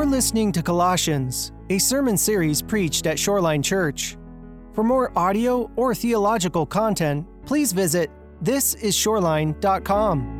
You're listening to Colossians, a sermon series preached at Shoreline Church. For more audio or theological content, please visit thisisshoreline.com.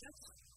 Yes.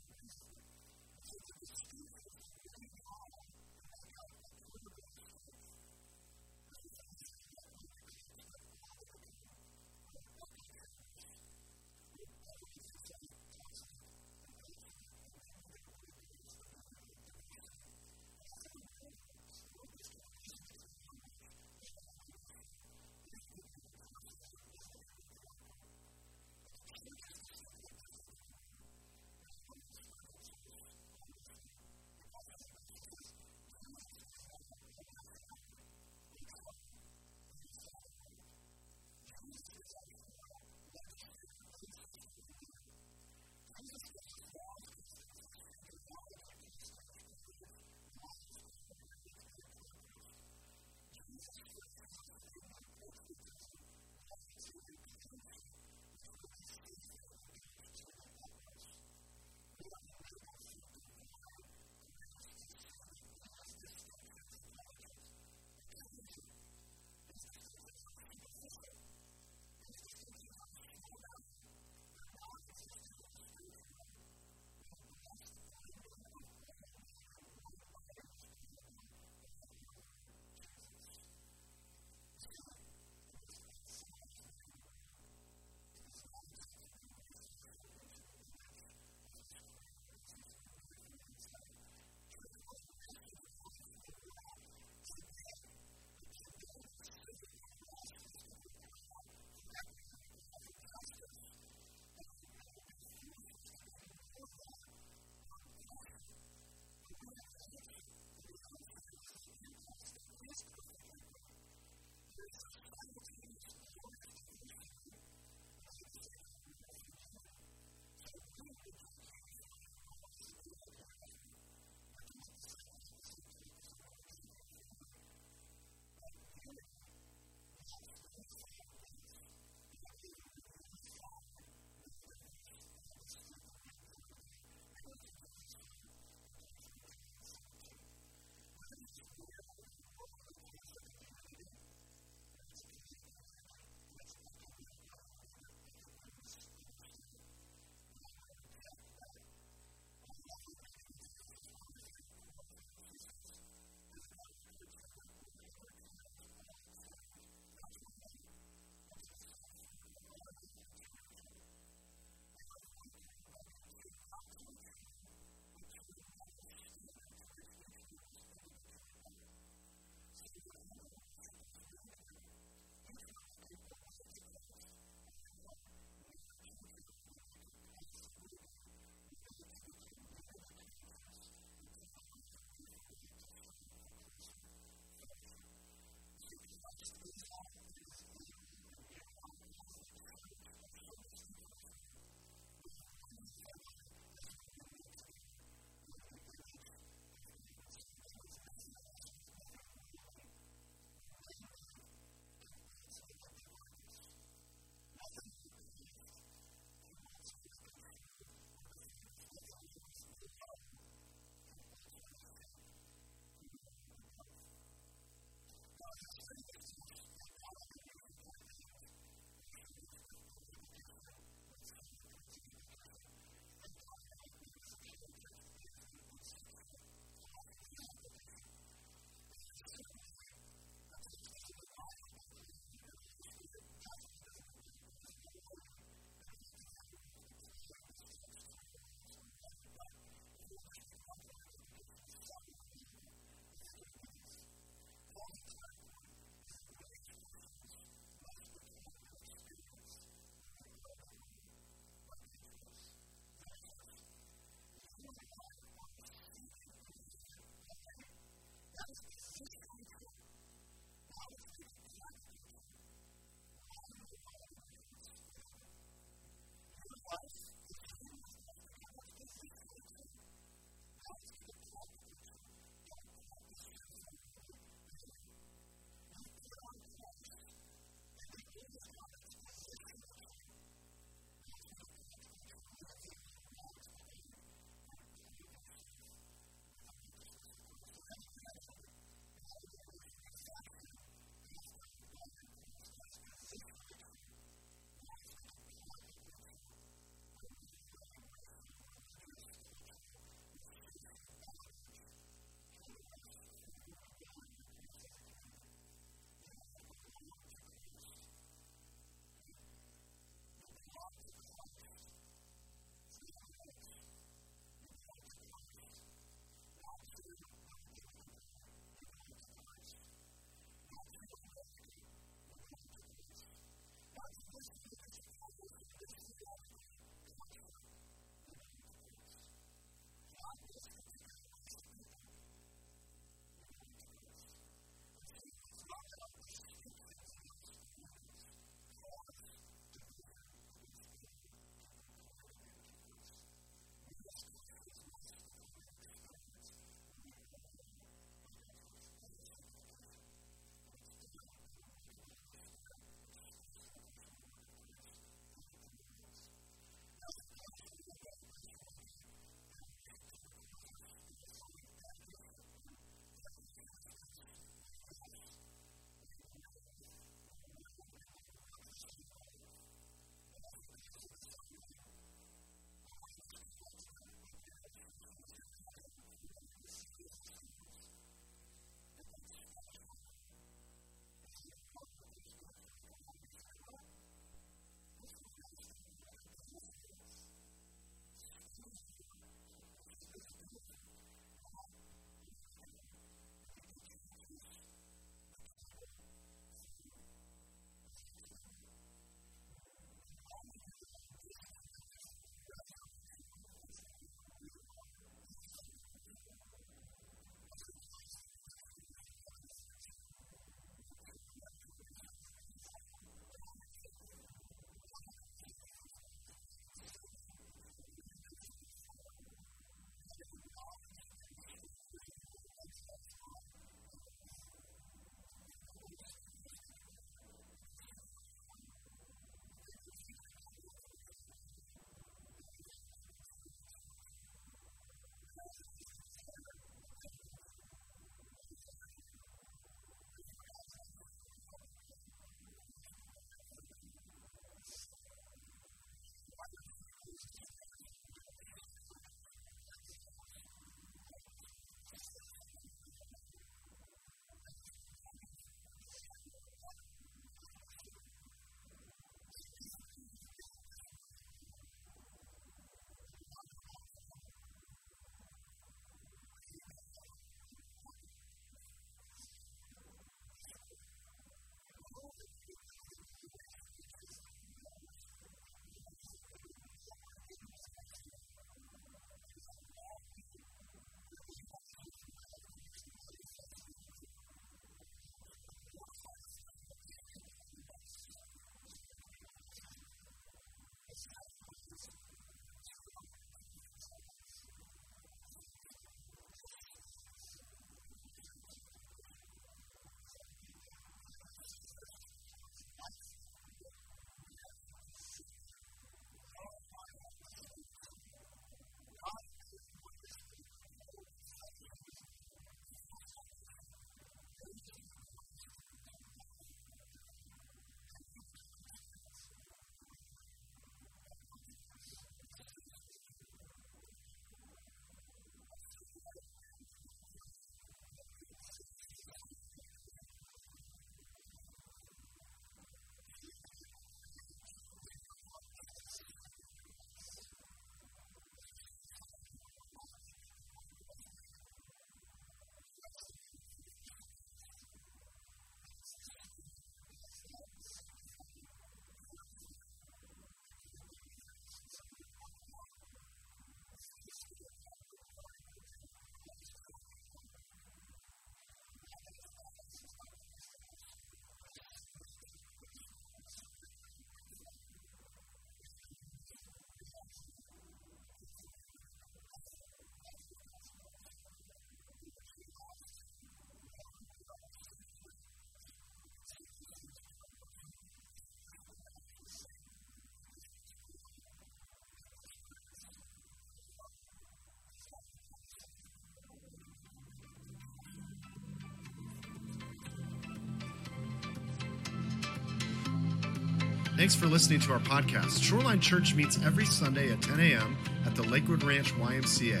Thanks for listening to our podcast. Shoreline Church meets every Sunday at 10 a.m. at the Lakewood Ranch YMCA.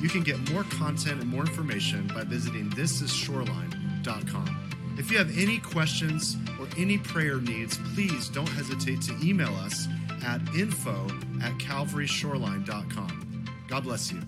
You can get more content and more information by visiting thisisshoreline.com. If you have any questions or any prayer needs, please don't hesitate to email us at info at calvaryshoreline.com. God bless you.